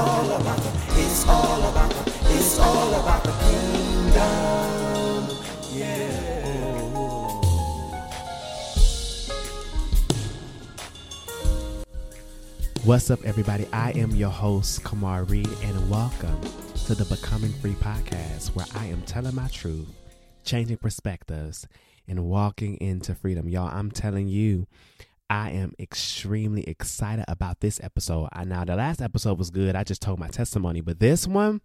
all about the, it's all about the, it's all about the kingdom. Yeah. What's up, everybody? I am your host, Kamar Reed, and welcome to the Becoming Free podcast, where I am telling my truth, changing perspectives, and walking into freedom. Y'all, I'm telling you, I am extremely excited about this episode. I, now, the last episode was good. I just told my testimony, but this one,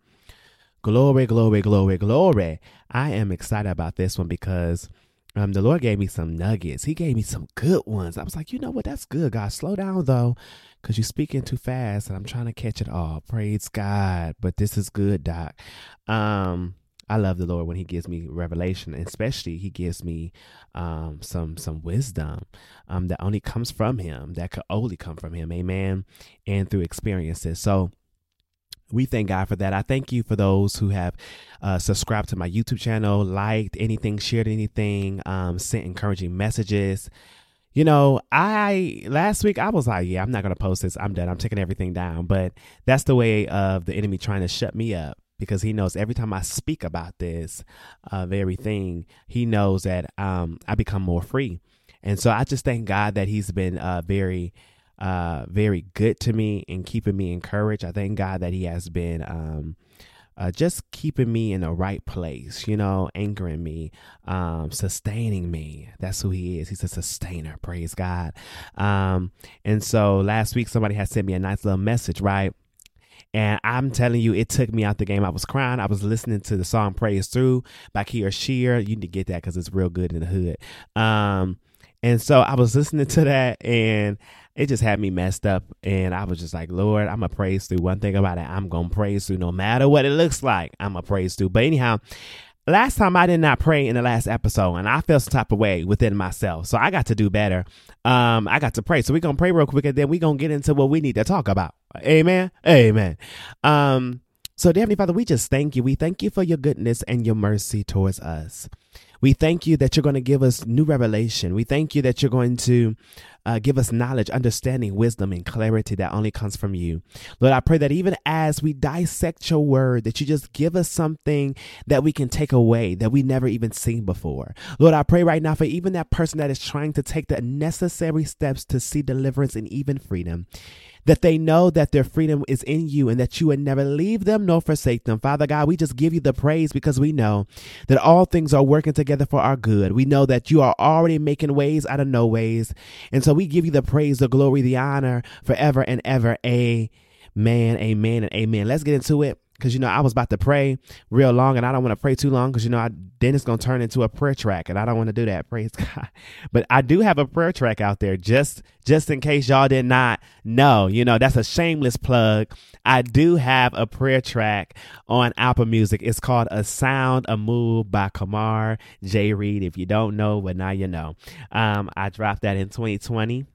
glory, glory, glory, glory. I am excited about this one because um, the Lord gave me some nuggets. He gave me some good ones. I was like, you know what? That's good, God. Slow down though, because you're speaking too fast, and I'm trying to catch it all. Praise God. But this is good, Doc. Um, I love the Lord when He gives me revelation, especially He gives me um, some some wisdom um, that only comes from Him, that could only come from Him, Amen, and through experiences. So we thank God for that. I thank you for those who have uh, subscribed to my YouTube channel, liked anything, shared anything, um, sent encouraging messages. You know, I last week I was like, yeah, I'm not gonna post this. I'm done. I'm taking everything down. But that's the way of the enemy trying to shut me up because he knows every time I speak about this uh, very thing, he knows that um, I become more free. And so I just thank God that He's been uh, very, uh, very good to me and keeping me encouraged. I thank God that He has been um, uh, just keeping me in the right place, you know, anchoring me, um, sustaining me. That's who He is. He's a sustainer. Praise God. Um, and so last week, somebody had sent me a nice little message, right? And I'm telling you, it took me out the game. I was crying. I was listening to the song Praise Through by Kierra Sheard. You need to get that because it's real good in the hood. Um, and so I was listening to that and it just had me messed up. And I was just like, Lord, I'm going to praise through. One thing about it, I'm going to praise through no matter what it looks like. I'm going to praise through. But anyhow, last time I did not pray in the last episode and I felt some type of way within myself. So I got to do better. Um, I got to pray. So we're going to pray real quick and then we're going to get into what we need to talk about. Amen. Amen. Um, so dear Heavenly Father, we just thank you. We thank you for your goodness and your mercy towards us. We thank you that you're going to give us new revelation. We thank you that you're going to uh, give us knowledge, understanding, wisdom, and clarity that only comes from you. Lord, I pray that even as we dissect your word, that you just give us something that we can take away that we never even seen before. Lord, I pray right now for even that person that is trying to take the necessary steps to see deliverance and even freedom that they know that their freedom is in you and that you would never leave them nor forsake them. Father God, we just give you the praise because we know that all things are working together for our good. We know that you are already making ways out of no ways. And so we give you the praise, the glory, the honor forever and ever. Amen, amen, and amen. Let's get into it because you know I was about to pray real long, and I don't want to pray too long because you know I, then it's gonna turn into a prayer track, and I don't want to do that. Praise God! But I do have a prayer track out there just just in case y'all did not know. You know that's a shameless plug. I do have a prayer track on Apple Music. It's called "A Sound, a Move" by Kamar J. Reed. If you don't know, but now you know. Um, I dropped that in 2020.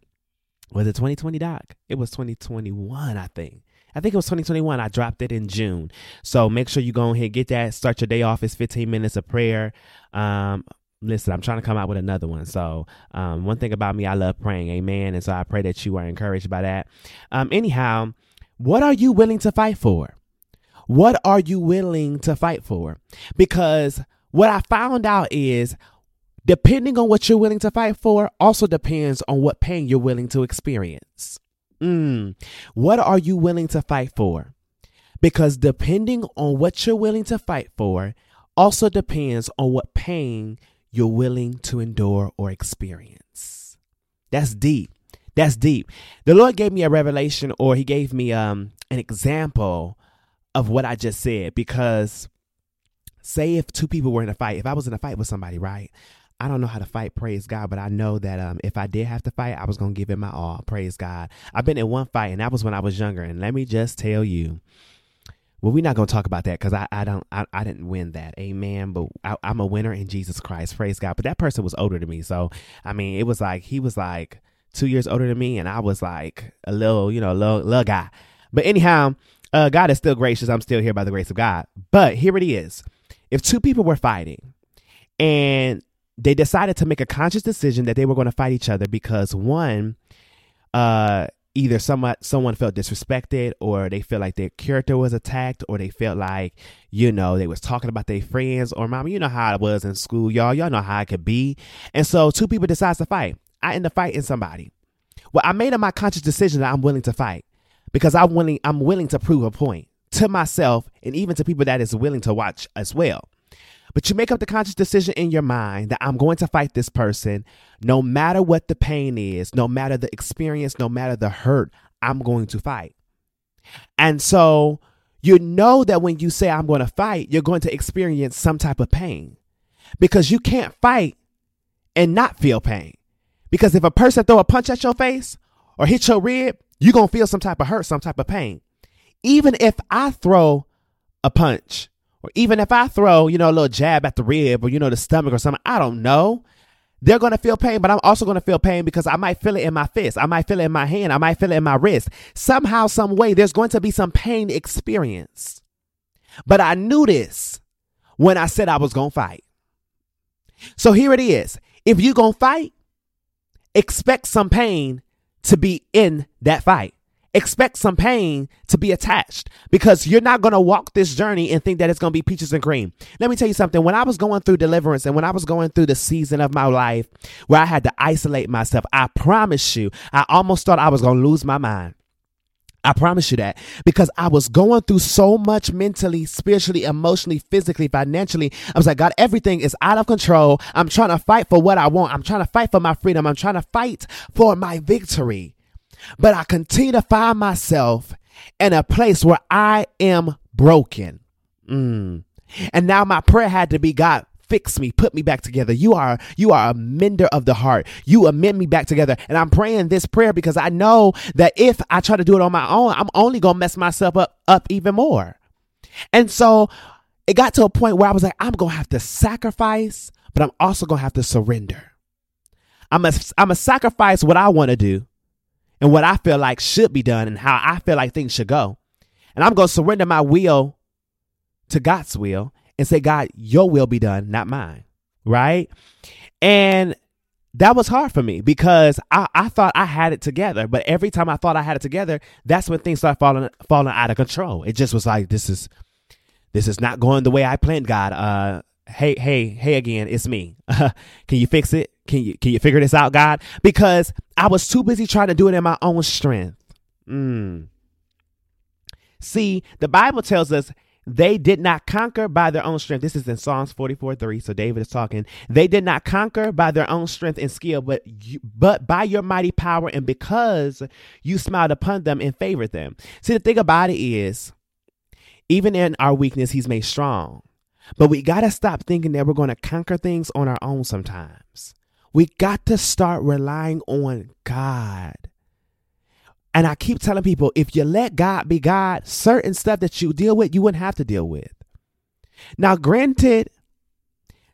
Was it 2020, Doc? It was 2021, I think. I think it was 2021. I dropped it in June. So make sure you go ahead get that. Start your day off. It's 15 minutes of prayer. Um, listen, I'm trying to come out with another one. So, um, one thing about me, I love praying. Amen. And so I pray that you are encouraged by that. Um, anyhow, what are you willing to fight for? What are you willing to fight for? Because what I found out is depending on what you're willing to fight for also depends on what pain you're willing to experience. Mm, what are you willing to fight for? Because depending on what you're willing to fight for, also depends on what pain you're willing to endure or experience. That's deep. That's deep. The Lord gave me a revelation, or He gave me um, an example of what I just said. Because, say, if two people were in a fight, if I was in a fight with somebody, right? I don't know how to fight, praise God, but I know that um, if I did have to fight, I was going to give it my all, praise God. I've been in one fight, and that was when I was younger. And let me just tell you, well, we're not going to talk about that because I, I don't, I, I didn't win that. Amen. But I, I'm a winner in Jesus Christ, praise God. But that person was older than me. So, I mean, it was like, he was like two years older than me, and I was like a little, you know, little, little guy. But anyhow, uh, God is still gracious. I'm still here by the grace of God. But here it is. If two people were fighting and they decided to make a conscious decision that they were going to fight each other because one, uh, either someone someone felt disrespected or they felt like their character was attacked or they felt like you know they was talking about their friends or mama you know how it was in school y'all. Y'all know how it could be. And so two people decides to fight. I end up fighting somebody. Well i made a my conscious decision that i'm willing to fight because i'm willing i'm willing to prove a point to myself and even to people that is willing to watch as well but you make up the conscious decision in your mind that I'm going to fight this person no matter what the pain is, no matter the experience, no matter the hurt, I'm going to fight. And so you know that when you say I'm going to fight, you're going to experience some type of pain because you can't fight and not feel pain. Because if a person throw a punch at your face or hit your rib, you're going to feel some type of hurt, some type of pain. Even if I throw a punch or even if I throw, you know, a little jab at the rib or, you know, the stomach or something, I don't know. They're going to feel pain, but I'm also going to feel pain because I might feel it in my fist. I might feel it in my hand. I might feel it in my wrist. Somehow, some way, there's going to be some pain experience. But I knew this when I said I was going to fight. So here it is. If you're going to fight, expect some pain to be in that fight expect some pain to be attached because you're not going to walk this journey and think that it's going to be peaches and cream. Let me tell you something. When I was going through deliverance and when I was going through the season of my life where I had to isolate myself, I promise you, I almost thought I was going to lose my mind. I promise you that because I was going through so much mentally, spiritually, emotionally, physically, financially. I was like, God, everything is out of control. I'm trying to fight for what I want. I'm trying to fight for my freedom. I'm trying to fight for my victory. But I continue to find myself in a place where I am broken. Mm. And now my prayer had to be God, fix me, put me back together. You are you are a mender of the heart. You amend me back together. And I'm praying this prayer because I know that if I try to do it on my own, I'm only gonna mess myself up up even more. And so it got to a point where I was like, I'm gonna have to sacrifice, but I'm also gonna have to surrender. I'm a I'm a sacrifice what I want to do and what I feel like should be done and how I feel like things should go. And I'm going to surrender my will to God's will and say, God, your will be done, not mine. Right. And that was hard for me because I, I thought I had it together. But every time I thought I had it together, that's when things start falling falling out of control. It just was like, this is this is not going the way I planned, God. Uh hey, hey, hey again, it's me. can you fix it? Can you can you figure this out, God? Because I was too busy trying to do it in my own strength. Mm. See, the Bible tells us they did not conquer by their own strength. This is in Psalms 44 3. So David is talking. They did not conquer by their own strength and skill, but you, but by your mighty power and because you smiled upon them and favored them. See, the thing about it is, even in our weakness, he's made strong. But we got to stop thinking that we're going to conquer things on our own sometimes. We got to start relying on God. And I keep telling people if you let God be God, certain stuff that you deal with, you wouldn't have to deal with. Now, granted,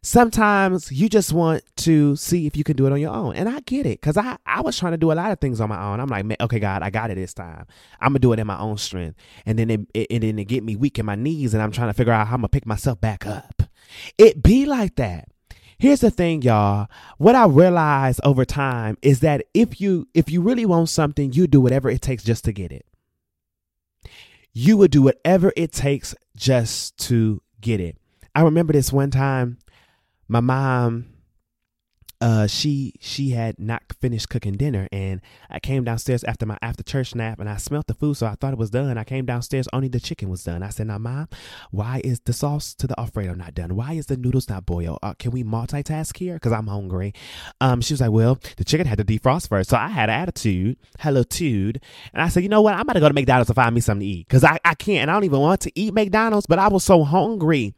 sometimes you just want to see if you can do it on your own. And I get it because I, I was trying to do a lot of things on my own. I'm like, okay, God, I got it this time. I'm going to do it in my own strength. And then it, it, and then it get me weak in my knees and I'm trying to figure out how I'm going to pick myself back up. It be like that. Here's the thing, y'all. What I realized over time is that if you if you really want something, you do whatever it takes just to get it. You would do whatever it takes just to get it. I remember this one time my mom uh she she had not finished cooking dinner and I came downstairs after my after church nap and I smelled the food so I thought it was done. I came downstairs only the chicken was done. I said, "Now, mom, why is the sauce to the alfredo not done? Why is the noodles not boiled? Uh, can we multitask here cuz I'm hungry?" Um she was like, "Well, the chicken had to defrost first." So I had an attitude, hello tude, and I said, "You know what? I'm about to go to McDonald's to find me something to eat cuz I I can't and I don't even want to eat McDonald's, but I was so hungry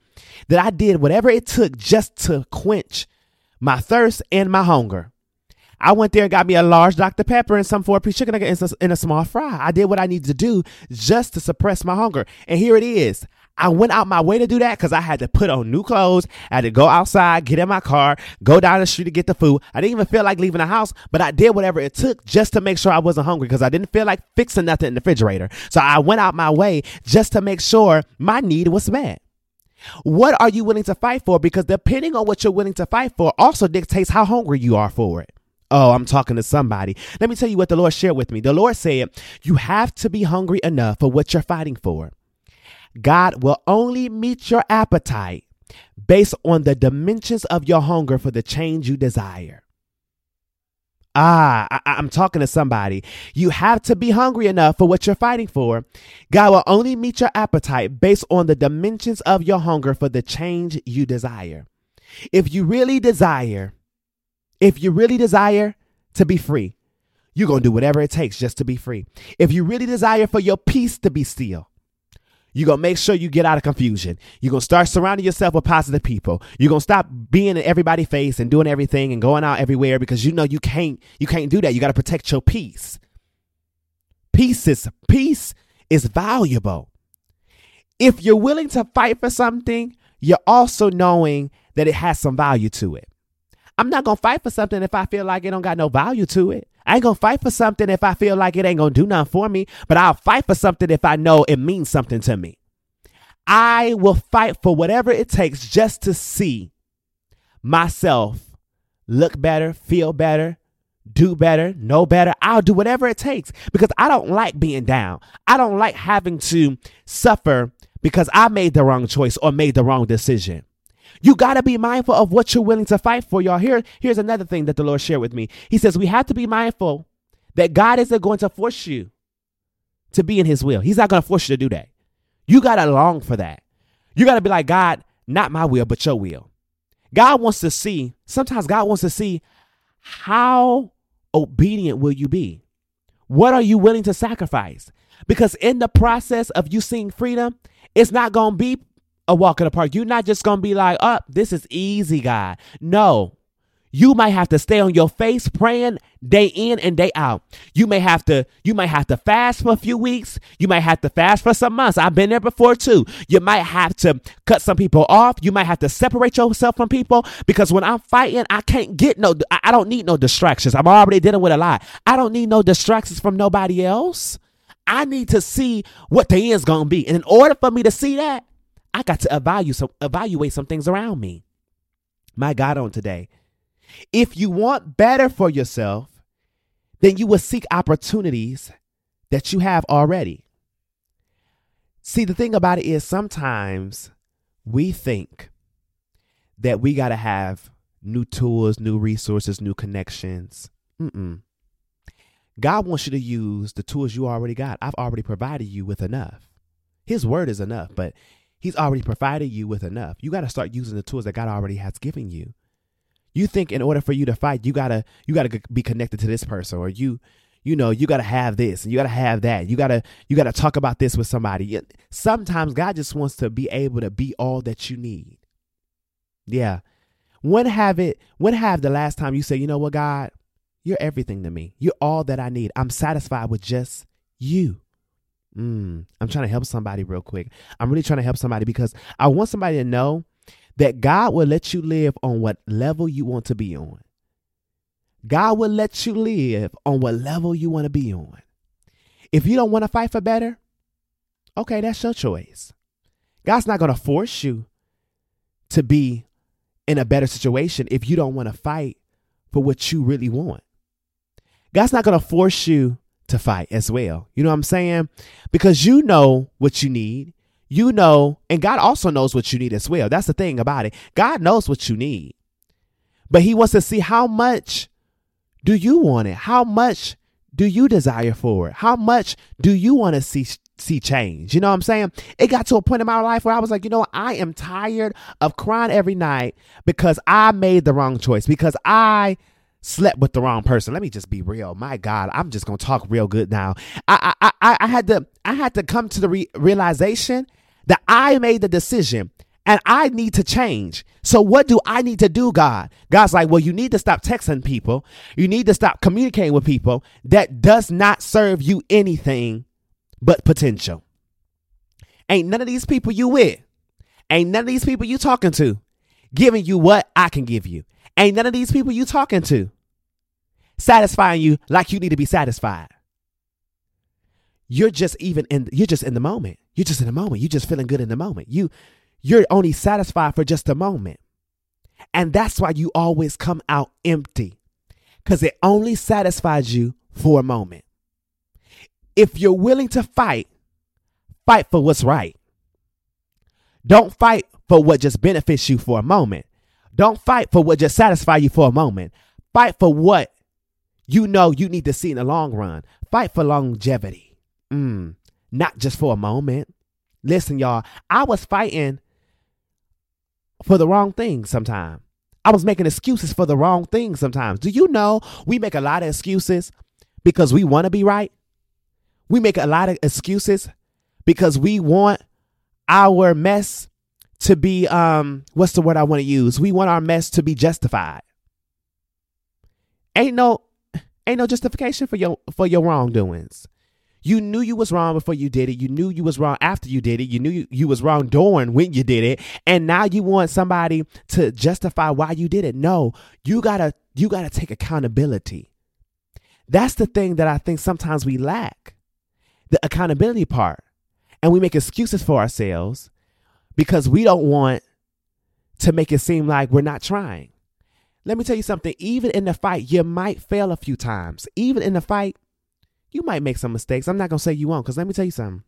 that I did whatever it took just to quench my thirst and my hunger. I went there and got me a large Dr. Pepper and some four piece chicken nuggets and a small fry. I did what I needed to do just to suppress my hunger. And here it is. I went out my way to do that because I had to put on new clothes. I had to go outside, get in my car, go down the street to get the food. I didn't even feel like leaving the house, but I did whatever it took just to make sure I wasn't hungry because I didn't feel like fixing nothing in the refrigerator. So I went out my way just to make sure my need was met. What are you willing to fight for? Because depending on what you're willing to fight for also dictates how hungry you are for it. Oh, I'm talking to somebody. Let me tell you what the Lord shared with me. The Lord said, You have to be hungry enough for what you're fighting for. God will only meet your appetite based on the dimensions of your hunger for the change you desire. Ah, I, am talking to somebody. You have to be hungry enough for what you're fighting for. God will only meet your appetite based on the dimensions of your hunger for the change you desire. If you really desire, if you really desire to be free, you're going to do whatever it takes just to be free. If you really desire for your peace to be still, you're going to make sure you get out of confusion. You're going to start surrounding yourself with positive people. You're going to stop being in everybody's face and doing everything and going out everywhere because you know you can't you can't do that. You got to protect your peace. Peace is peace is valuable. If you're willing to fight for something, you're also knowing that it has some value to it. I'm not going to fight for something if I feel like it don't got no value to it. I ain't gonna fight for something if I feel like it ain't gonna do nothing for me, but I'll fight for something if I know it means something to me. I will fight for whatever it takes just to see myself look better, feel better, do better, know better. I'll do whatever it takes because I don't like being down. I don't like having to suffer because I made the wrong choice or made the wrong decision. You got to be mindful of what you're willing to fight for, y'all. Here, here's another thing that the Lord shared with me. He says we have to be mindful that God isn't going to force you to be in His will. He's not going to force you to do that. You got to long for that. You got to be like, God, not my will, but your will. God wants to see, sometimes God wants to see how obedient will you be? What are you willing to sacrifice? Because in the process of you seeing freedom, it's not going to be a walk in the park. You're not just gonna be like, oh, this is easy, God. No. You might have to stay on your face praying day in and day out. You may have to you might have to fast for a few weeks. You might have to fast for some months. I've been there before too. You might have to cut some people off. You might have to separate yourself from people because when I'm fighting, I can't get no I don't need no distractions. I'm already dealing with a lot. I don't need no distractions from nobody else. I need to see what the end's gonna be. And in order for me to see that, I got to evaluate some, evaluate some things around me. My God, on today. If you want better for yourself, then you will seek opportunities that you have already. See, the thing about it is sometimes we think that we got to have new tools, new resources, new connections. Mm-mm. God wants you to use the tools you already got. I've already provided you with enough. His word is enough, but He's already provided you with enough. You got to start using the tools that God already has given you. You think in order for you to fight, you gotta you gotta be connected to this person, or you you know you gotta have this and you gotta have that. You gotta you gotta talk about this with somebody. Sometimes God just wants to be able to be all that you need. Yeah. When have it? When have the last time you say, you know what, God, you're everything to me. You're all that I need. I'm satisfied with just you. Mm, I'm trying to help somebody real quick. I'm really trying to help somebody because I want somebody to know that God will let you live on what level you want to be on. God will let you live on what level you want to be on. If you don't want to fight for better, okay, that's your choice. God's not going to force you to be in a better situation if you don't want to fight for what you really want. God's not going to force you to fight as well. You know what I'm saying? Because you know what you need. You know, and God also knows what you need as well. That's the thing about it. God knows what you need. But he wants to see how much do you want it? How much do you desire for it? How much do you want to see see change? You know what I'm saying? It got to a point in my life where I was like, you know, I am tired of crying every night because I made the wrong choice because I slept with the wrong person. Let me just be real. My God, I'm just gonna talk real good now. I I I, I had to I had to come to the re- realization that I made the decision and I need to change. So what do I need to do, God? God's like, well, you need to stop texting people. You need to stop communicating with people that does not serve you anything but potential. Ain't none of these people you with. Ain't none of these people you talking to giving you what I can give you. Ain't none of these people you talking to satisfying you like you need to be satisfied. You're just even in you're just in the moment. You're just in the moment. You're just feeling good in the moment. You you're only satisfied for just a moment. And that's why you always come out empty. because it only satisfies you for a moment. If you're willing to fight, fight for what's right. Don't fight for what just benefits you for a moment. Don't fight for what just satisfies you for a moment. Fight for what you know you need to see in the long run. Fight for longevity. Mm, not just for a moment. Listen, y'all, I was fighting for the wrong thing sometimes. I was making excuses for the wrong thing sometimes. Do you know we make a lot of excuses because we want to be right? We make a lot of excuses because we want our mess to be um what's the word I want to use? We want our mess to be justified. Ain't no ain't no justification for your for your wrongdoings. You knew you was wrong before you did it. You knew you was wrong after you did it. You knew you, you was wrong during when you did it. And now you want somebody to justify why you did it. No, you gotta you gotta take accountability. That's the thing that I think sometimes we lack. The accountability part. And we make excuses for ourselves because we don't want to make it seem like we're not trying. Let me tell you something. Even in the fight, you might fail a few times. Even in the fight, you might make some mistakes. I'm not going to say you won't because let me tell you something.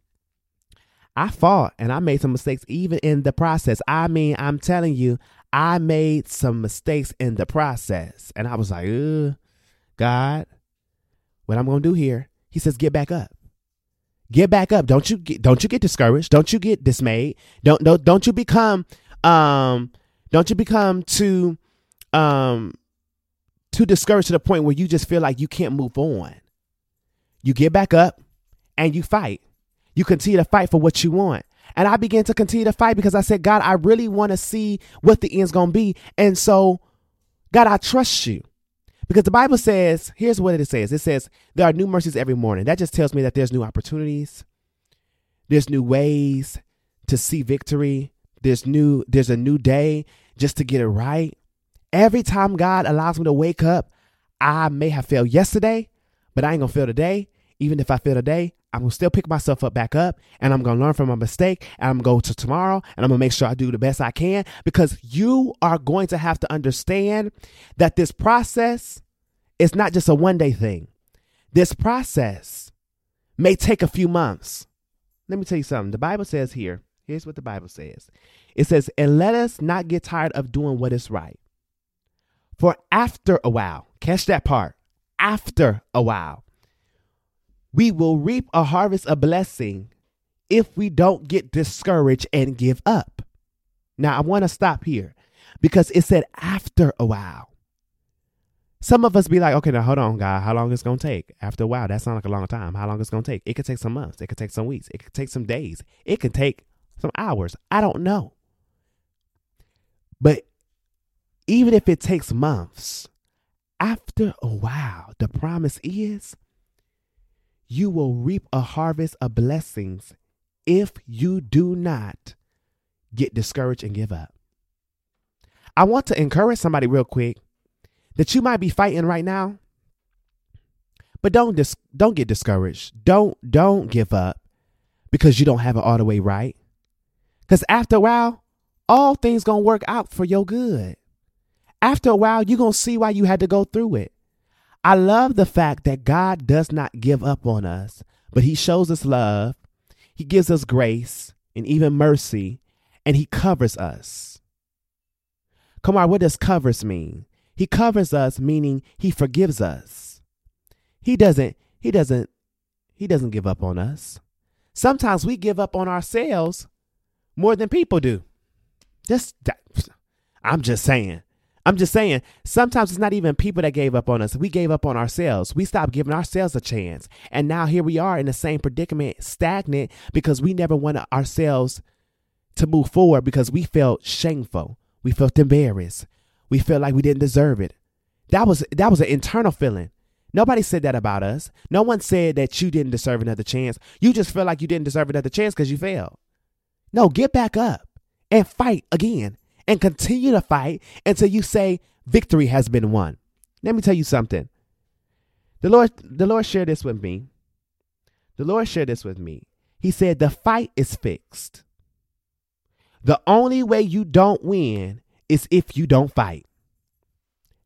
I fought and I made some mistakes even in the process. I mean, I'm telling you, I made some mistakes in the process. And I was like, God, what I'm going to do here? He says, get back up. Get back up. Don't you get, don't you get discouraged. Don't you get dismayed. Don't don't don't you become um don't you become too um too discouraged to the point where you just feel like you can't move on. You get back up and you fight. You continue to fight for what you want. And I began to continue to fight because I said, God, I really want to see what the end's going to be. And so, God, I trust you. Because the Bible says, here's what it says it says, there are new mercies every morning. That just tells me that there's new opportunities, there's new ways to see victory, there's new, there's a new day just to get it right. Every time God allows me to wake up, I may have failed yesterday, but I ain't gonna fail today. Even if I fail today, I'm gonna still pick myself up back up and I'm gonna learn from my mistake and I'm gonna go to tomorrow and I'm gonna make sure I do the best I can because you are going to have to understand that this process is not just a one day thing. This process may take a few months. Let me tell you something. The Bible says here, here's what the Bible says it says, and let us not get tired of doing what is right. For after a while, catch that part, after a while, we will reap a harvest of blessing if we don't get discouraged and give up. Now, I want to stop here because it said after a while. Some of us be like, okay, now hold on, God, how long it's gonna take? After a while, that sounds like a long time. How long it's gonna take? It could take some months, it could take some weeks, it could take some days, it could take some hours. I don't know. But even if it takes months, after a while, the promise is you will reap a harvest of blessings if you do not get discouraged and give up. I want to encourage somebody real quick that you might be fighting right now. But don't dis- don't get discouraged. Don't don't give up because you don't have it all the way right. Cuz after a while, all things to work out for your good. After a while, you're to see why you had to go through it. I love the fact that God does not give up on us, but He shows us love, He gives us grace and even mercy, and He covers us. Come on, what does covers mean? He covers us, meaning He forgives us. He doesn't, He doesn't, He doesn't give up on us. Sometimes we give up on ourselves more than people do. Just, I'm just saying. I'm just saying, sometimes it's not even people that gave up on us. We gave up on ourselves. We stopped giving ourselves a chance. And now here we are in the same predicament, stagnant, because we never wanted ourselves to move forward because we felt shameful. We felt embarrassed. We felt like we didn't deserve it. That was that was an internal feeling. Nobody said that about us. No one said that you didn't deserve another chance. You just felt like you didn't deserve another chance because you failed. No, get back up and fight again and continue to fight until you say victory has been won. Let me tell you something. The Lord, the Lord shared this with me. The Lord shared this with me. He said, The fight is fixed. The only way you don't win is if you don't fight.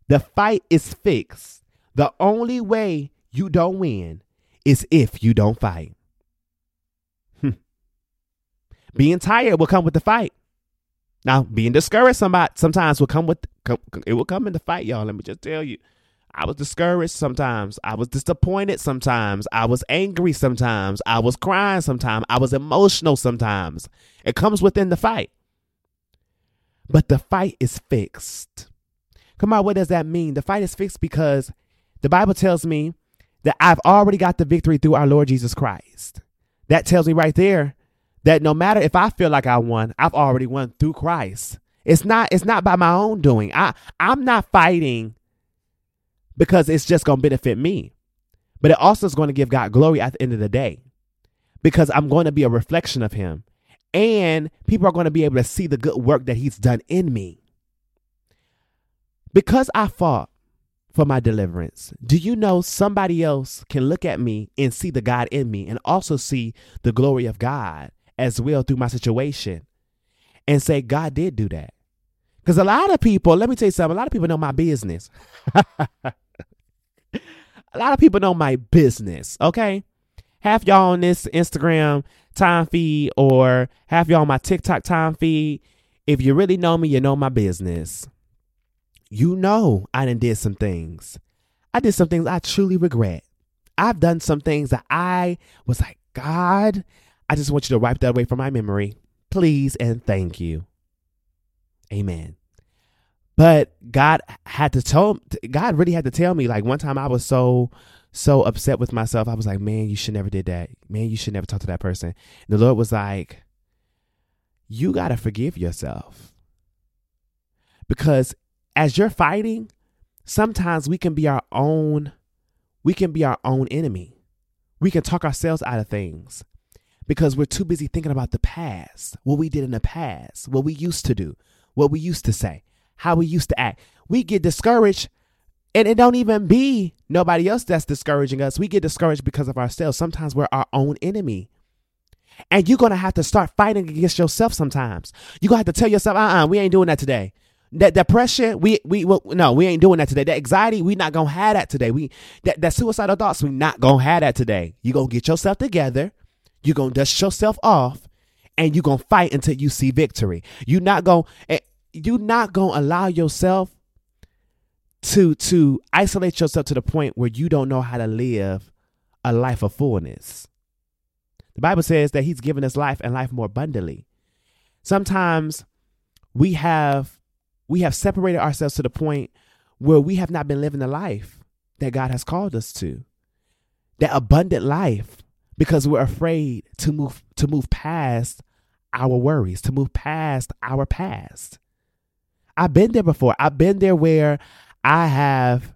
The fight is fixed. The only way you don't win is if you don't fight. Hmm. being tired will come with the fight. Now, being discouraged somebody sometimes will come with come, it will come in the fight, y'all. Let me just tell you. I was discouraged sometimes. I was disappointed sometimes. I was angry sometimes. I was crying sometimes. I was emotional sometimes. It comes within the fight. But the fight is fixed. Come on, what does that mean? The fight is fixed because the Bible tells me that I've already got the victory through our Lord Jesus Christ. That tells me right there that no matter if I feel like I won, I've already won through Christ. It's not it's not by my own doing. I I'm not fighting because it's just going to benefit me. But it also is going to give God glory at the end of the day because I'm going to be a reflection of him and people are going to be able to see the good work that he's done in me. Because I fought for my deliverance. Do you know somebody else can look at me and see the God in me and also see the glory of God as well through my situation and say, God did do that? Because a lot of people, let me tell you something, a lot of people know my business. a lot of people know my business, okay? Half y'all on this Instagram time feed or half y'all on my TikTok time feed. If you really know me, you know my business you know I done did some things. I did some things I truly regret. I've done some things that I was like, God, I just want you to wipe that away from my memory. Please and thank you. Amen. But God had to tell God really had to tell me like one time I was so so upset with myself. I was like, man, you should never did that. Man, you should never talk to that person. And the Lord was like, you got to forgive yourself. Because as you're fighting, sometimes we can be our own we can be our own enemy. We can talk ourselves out of things because we're too busy thinking about the past, what we did in the past, what we used to do, what we used to say, how we used to act. We get discouraged and it don't even be nobody else that's discouraging us. We get discouraged because of ourselves. Sometimes we're our own enemy. And you're to have to start fighting against yourself sometimes. You're to have to tell yourself, uh-uh, we ain't doing that today. That depression, we we well, no, we ain't doing that today. That anxiety, we not gonna have that today. We that, that suicidal thoughts, we not gonna have that today. You gonna get yourself together, you gonna dust yourself off, and you gonna fight until you see victory. You not gonna eh, you not gonna allow yourself to to isolate yourself to the point where you don't know how to live a life of fullness. The Bible says that He's given us life and life more abundantly. Sometimes we have we have separated ourselves to the point where we have not been living the life that God has called us to. That abundant life because we're afraid to move to move past our worries, to move past our past. I've been there before. I've been there where I have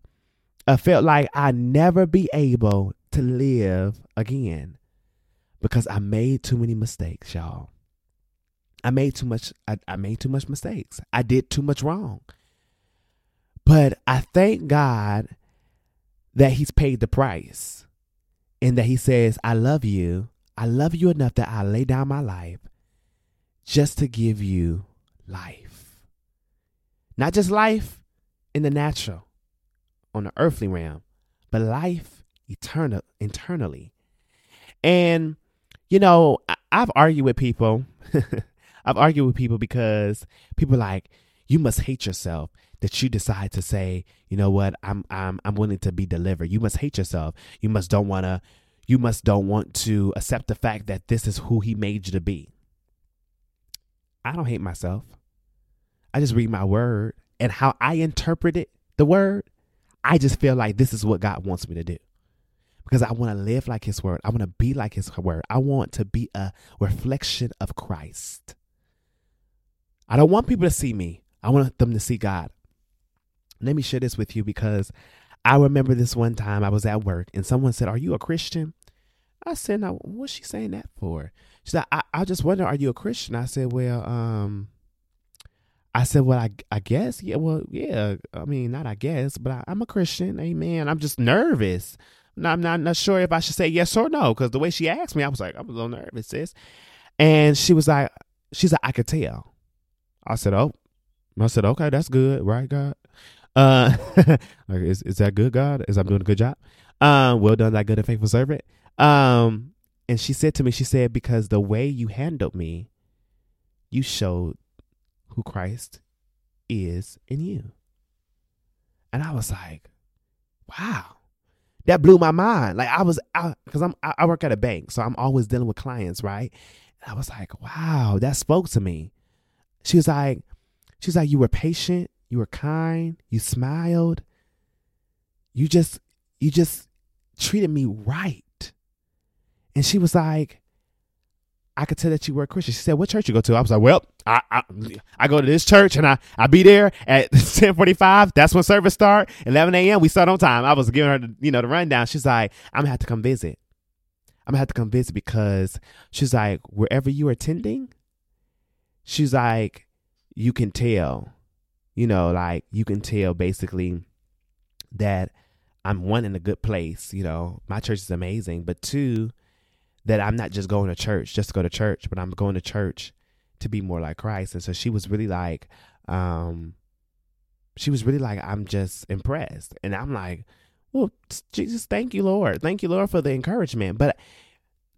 uh, felt like I'd never be able to live again because I made too many mistakes, y'all. I made too much I, I made too much mistakes. I did too much wrong. But I thank God that he's paid the price and that he says, I love you. I love you enough that I lay down my life just to give you life. Not just life in the natural, on the earthly realm, but life eternal internally. And you know, I, I've argued with people I've argued with people because people like, you must hate yourself that you decide to say, you know what, I'm I'm I'm willing to be delivered. You must hate yourself. You must don't wanna you must don't want to accept the fact that this is who he made you to be. I don't hate myself. I just read my word and how I interpret it, the word, I just feel like this is what God wants me to do. Because I want to live like his word. I want to be like his word. I want to be a reflection of Christ. I don't want people to see me. I want them to see God. Let me share this with you because I remember this one time I was at work and someone said, Are you a Christian? I said, No, what's she saying that for? She said, I, I just wonder, are you a Christian? I said, Well, um, I said, Well, I, I guess. Yeah, well, yeah. I mean, not I guess, but I, am a Christian. Amen. I'm just nervous. Now, I'm not, not sure if I should say yes or no because the way she asked me, I was like, I'm a little nervous, sis. And she was like, She's like, I could tell. I said, "Oh." I said, "Okay, that's good, right, God?" Uh, is is that good, God? Is I'm doing a good job? Um, well done, that good and faithful servant. Um, and she said to me, she said, because the way you handled me, you showed who Christ is in you. And I was like, wow, that blew my mind. Like I was, because I'm, I work at a bank, so I'm always dealing with clients, right? And I was like, wow, that spoke to me. She was like, she's like, you were patient, you were kind, you smiled, you just, you just treated me right. And she was like, I could tell that you were a Christian. She said, "What church you go to?" I was like, "Well, I I, go to this church, and I I be there at ten forty five. That's when service start. Eleven a.m. We start on time." I was giving her, the, you know, the rundown. She's like, "I'm gonna have to come visit. I'm gonna have to come visit because she's like, wherever you're attending, she's like, you can tell, you know, like you can tell basically that I'm one in a good place. You know, my church is amazing, but two." that I'm not just going to church just to go to church, but I'm going to church to be more like Christ. And so she was really like, um, she was really like, I'm just impressed. And I'm like, well, Jesus, thank you, Lord. Thank you, Lord, for the encouragement. But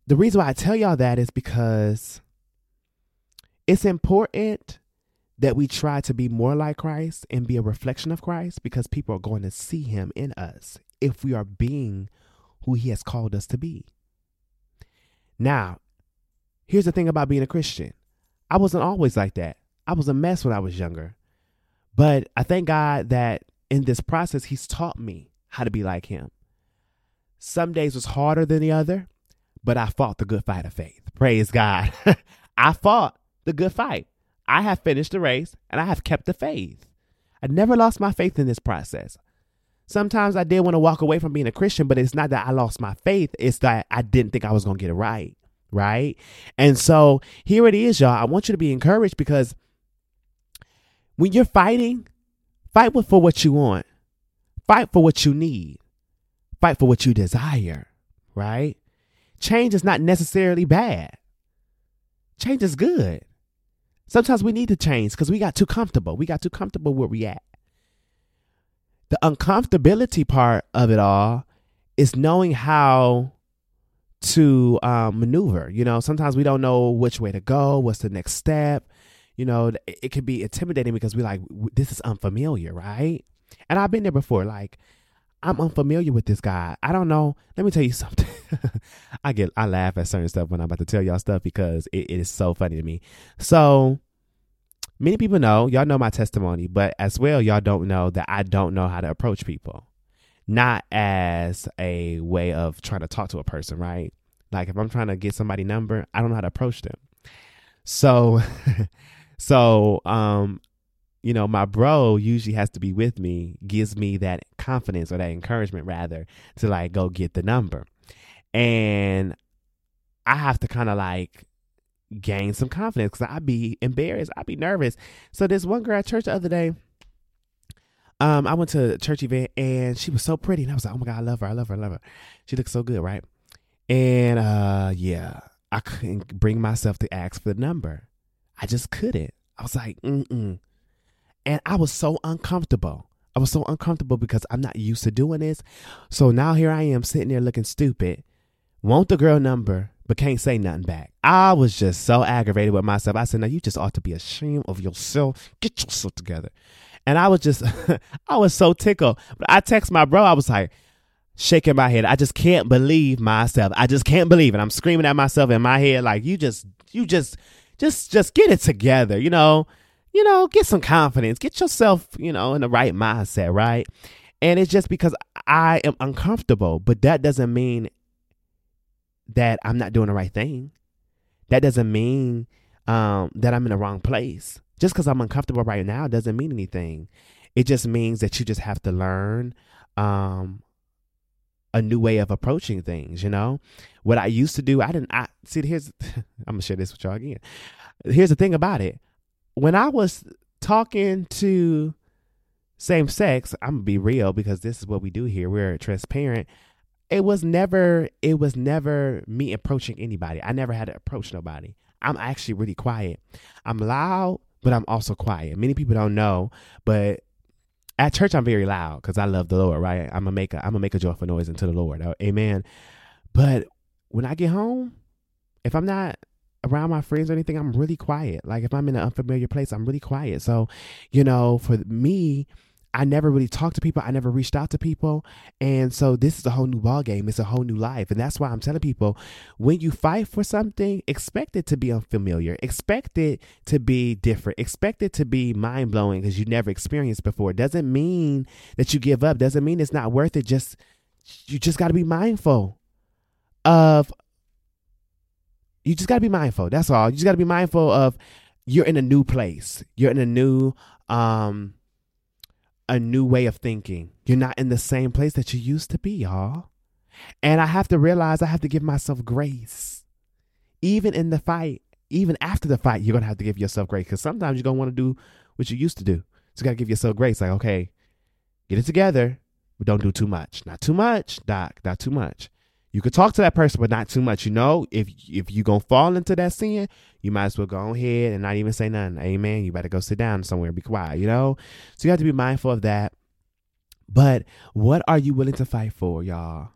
the reason why I tell y'all that is because it's important that we try to be more like Christ and be a reflection of Christ because people are going to see him in us if we are being who he has called us to be. Now, here's the thing about being a Christian I wasn't always like that. I was a mess when I was younger. But I thank God that in this process, He's taught me how to be like Him. Some days was harder than the other, but I fought the good fight of faith. Praise God. I fought the good fight. I have finished the race and I have kept the faith. I never lost my faith in this process. Sometimes I did want to walk away from being a Christian, but it's not that I lost my faith. It's that I didn't think I was going to get it right. Right. And so here it is, y'all. I want you to be encouraged because when you're fighting, fight for what you want, fight for what you need, fight for what you desire. Right. Change is not necessarily bad, change is good. Sometimes we need to change because we got too comfortable. We got too comfortable where we at the uncomfortability part of it all is knowing how to um, maneuver. You know, sometimes we don't know which way to go, what's the next step. You know, it, it can be intimidating because we're like, this is unfamiliar, right? And I've been there before. Like, I'm unfamiliar with this guy. I don't know. Let me tell you something. I get, I laugh at certain stuff when I'm about to tell y'all stuff because it, it is so funny to me. So, many people know, y'all know my testimony, but as well, y'all don't know that I don't know how to approach people. Not as a way of trying to talk to a person, right? Like if I'm trying to get somebody number, I don't know how to approach them. So so um you know, my bro usually has to be with me, gives me that confidence or that encouragement rather to like go get the number. And I have to kind of like gain some confidence because I'd be embarrassed. I'd be nervous. So this one girl at church the other day, um, I went to a church event and she was so pretty. And I was like, oh my God, I love her. I love her. I love her. She looks so good, right? And uh yeah, I couldn't bring myself to ask for the number. I just couldn't. I was like, mm-mm. And I was so uncomfortable. I was so uncomfortable because I'm not used to doing this. So now here I am sitting there looking stupid. Want the girl number, but can't say nothing back. I was just so aggravated with myself. I said, "Now you just ought to be ashamed of yourself. Get yourself together." And I was just, I was so tickled. But I text my bro. I was like, shaking my head. I just can't believe myself. I just can't believe it. I'm screaming at myself in my head, like, "You just, you just, just, just get it together." You know, you know, get some confidence. Get yourself, you know, in the right mindset, right? And it's just because I am uncomfortable, but that doesn't mean that I'm not doing the right thing. That doesn't mean um, that I'm in the wrong place. Just because I'm uncomfortable right now doesn't mean anything. It just means that you just have to learn um, a new way of approaching things. You know, what I used to do, I didn't. I see. Here's I'm gonna share this with y'all again. Here's the thing about it. When I was talking to same sex, I'm gonna be real because this is what we do here. We're transparent it was never it was never me approaching anybody. I never had to approach nobody. I'm actually really quiet. I'm loud, but I'm also quiet. Many people don't know, but At church, I'm very loud because I love the Lord, right? I'm gonna make a I'm gonna make a joyful noise unto the Lord, uh, Amen. But when I get home, if I'm not around my friends or anything, I'm really quiet. Like if I'm in an unfamiliar place, I'm really quiet. So, you know, for me, I never really talked to people. I never reached out to people. And so this is a whole new ball game. It's a whole new life. And that's why I'm telling people when you fight for something, expect it to be unfamiliar. Expect it to be different. Expect it to be mind blowing because you never experienced before. Doesn't mean that you give up. Doesn't mean it's not worth it. Just you just gotta be mindful of you just gotta be mindful. That's all. You just gotta be mindful of you're in a new place. You're in a new um a new way of thinking. You're not in the same place that you used to be, y'all. And I have to realize I have to give myself grace. Even in the fight, even after the fight, you're going to have to give yourself grace because sometimes you're going to want to do what you used to do. So you got to give yourself grace. Like, okay, get it together, but don't do too much. Not too much, Doc, not too much. You could talk to that person, but not too much. You know, if if you're gonna fall into that sin, you might as well go ahead and not even say nothing. Amen. You better go sit down somewhere, be quiet, you know? So you have to be mindful of that. But what are you willing to fight for, y'all?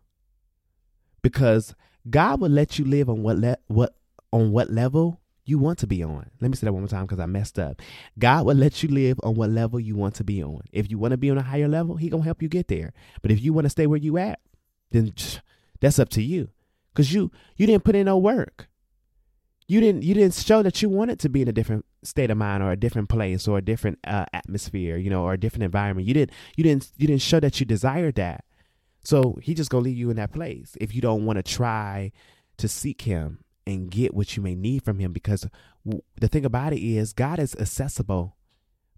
Because God will let you live on what le- what on what level you want to be on. Let me say that one more time because I messed up. God will let you live on what level you want to be on. If you want to be on a higher level, He gonna help you get there. But if you want to stay where you at, then that's up to you. Cause you you didn't put in no work. You didn't you didn't show that you wanted to be in a different state of mind or a different place or a different uh, atmosphere, you know, or a different environment. You didn't you didn't you didn't show that you desired that. So he just gonna leave you in that place if you don't want to try to seek him and get what you may need from him. Because the thing about it is, God is accessible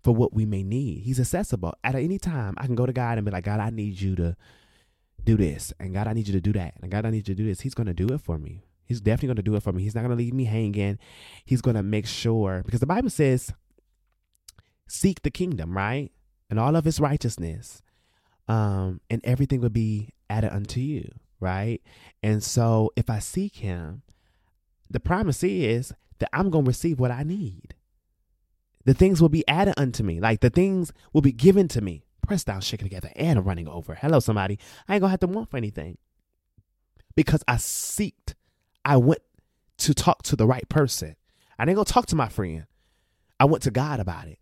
for what we may need. He's accessible at any time. I can go to God and be like, God, I need you to do this. And God, I need you to do that. And God, I need you to do this. He's going to do it for me. He's definitely going to do it for me. He's not going to leave me hanging. He's going to make sure, because the Bible says, seek the kingdom, right? And all of its righteousness. Um, and everything will be added unto you, right? And so if I seek him, the promise is that I'm going to receive what I need. The things will be added unto me. Like the things will be given to me pressed down, shaking together, and running over. Hello, somebody. I ain't gonna have to want for anything because I seeked. I went to talk to the right person. I didn't go talk to my friend. I went to God about it.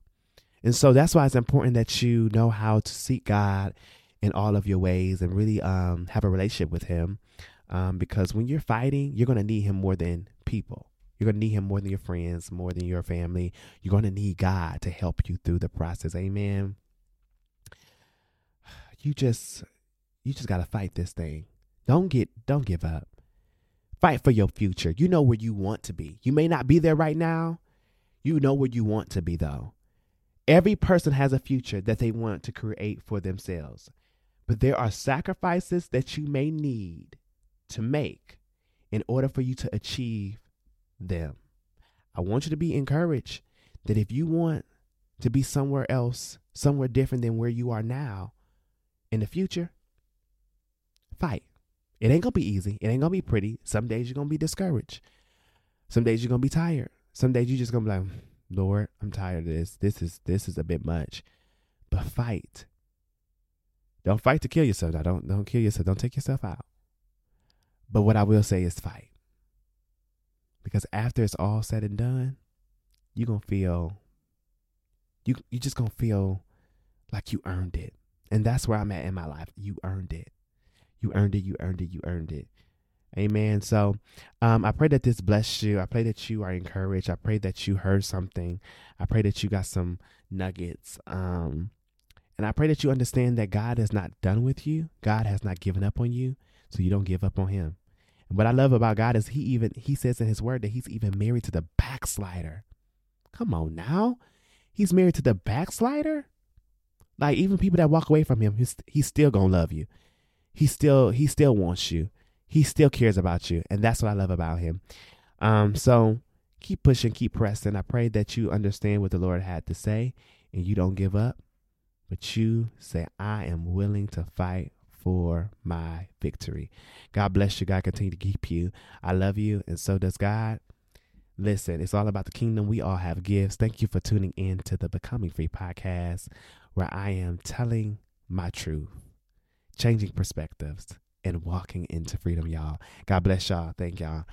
And so that's why it's important that you know how to seek God in all of your ways and really um, have a relationship with Him. Um, because when you're fighting, you're going to need Him more than people. You're going to need Him more than your friends, more than your family. You're going to need God to help you through the process. Amen you just you just gotta fight this thing. Don't get don't give up. Fight for your future. You know where you want to be. You may not be there right now. You know where you want to be though. Every person has a future that they want to create for themselves. But there are sacrifices that you may need to make in order for you to achieve them. I want you to be encouraged that if you want to be somewhere else, somewhere different than where you are now, in the future, fight. It ain't gonna be easy. It ain't gonna be pretty. Some days you're gonna be discouraged. Some days you're gonna be tired. Some days you're just gonna be like, Lord, I'm tired of this. This is this is a bit much. But fight. Don't fight to kill yourself. Now don't don't kill yourself. Don't take yourself out. But what I will say is fight. Because after it's all said and done, you're gonna feel you you just gonna feel like you earned it. And that's where I'm at in my life. You earned it. You earned it. You earned it. You earned it. Amen. So um, I pray that this blessed you. I pray that you are encouraged. I pray that you heard something. I pray that you got some nuggets. Um, and I pray that you understand that God is not done with you. God has not given up on you. So you don't give up on him. And what I love about God is he even he says in his word that he's even married to the backslider. Come on now. He's married to the backslider? Like even people that walk away from him, he's he's still gonna love you. He still he still wants you. He still cares about you, and that's what I love about him. Um, so keep pushing, keep pressing. I pray that you understand what the Lord had to say, and you don't give up, but you say, "I am willing to fight for my victory." God bless you. God continue to keep you. I love you, and so does God. Listen, it's all about the kingdom. We all have gifts. Thank you for tuning in to the Becoming Free podcast where I am telling my truth, changing perspectives, and walking into freedom, y'all. God bless y'all. Thank y'all.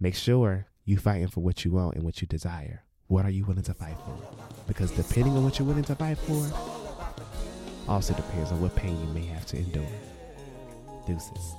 Make sure you fighting for what you want and what you desire. What are you willing to fight for? Because depending on what you're willing to fight for, also depends on what pain you may have to endure. Deuces.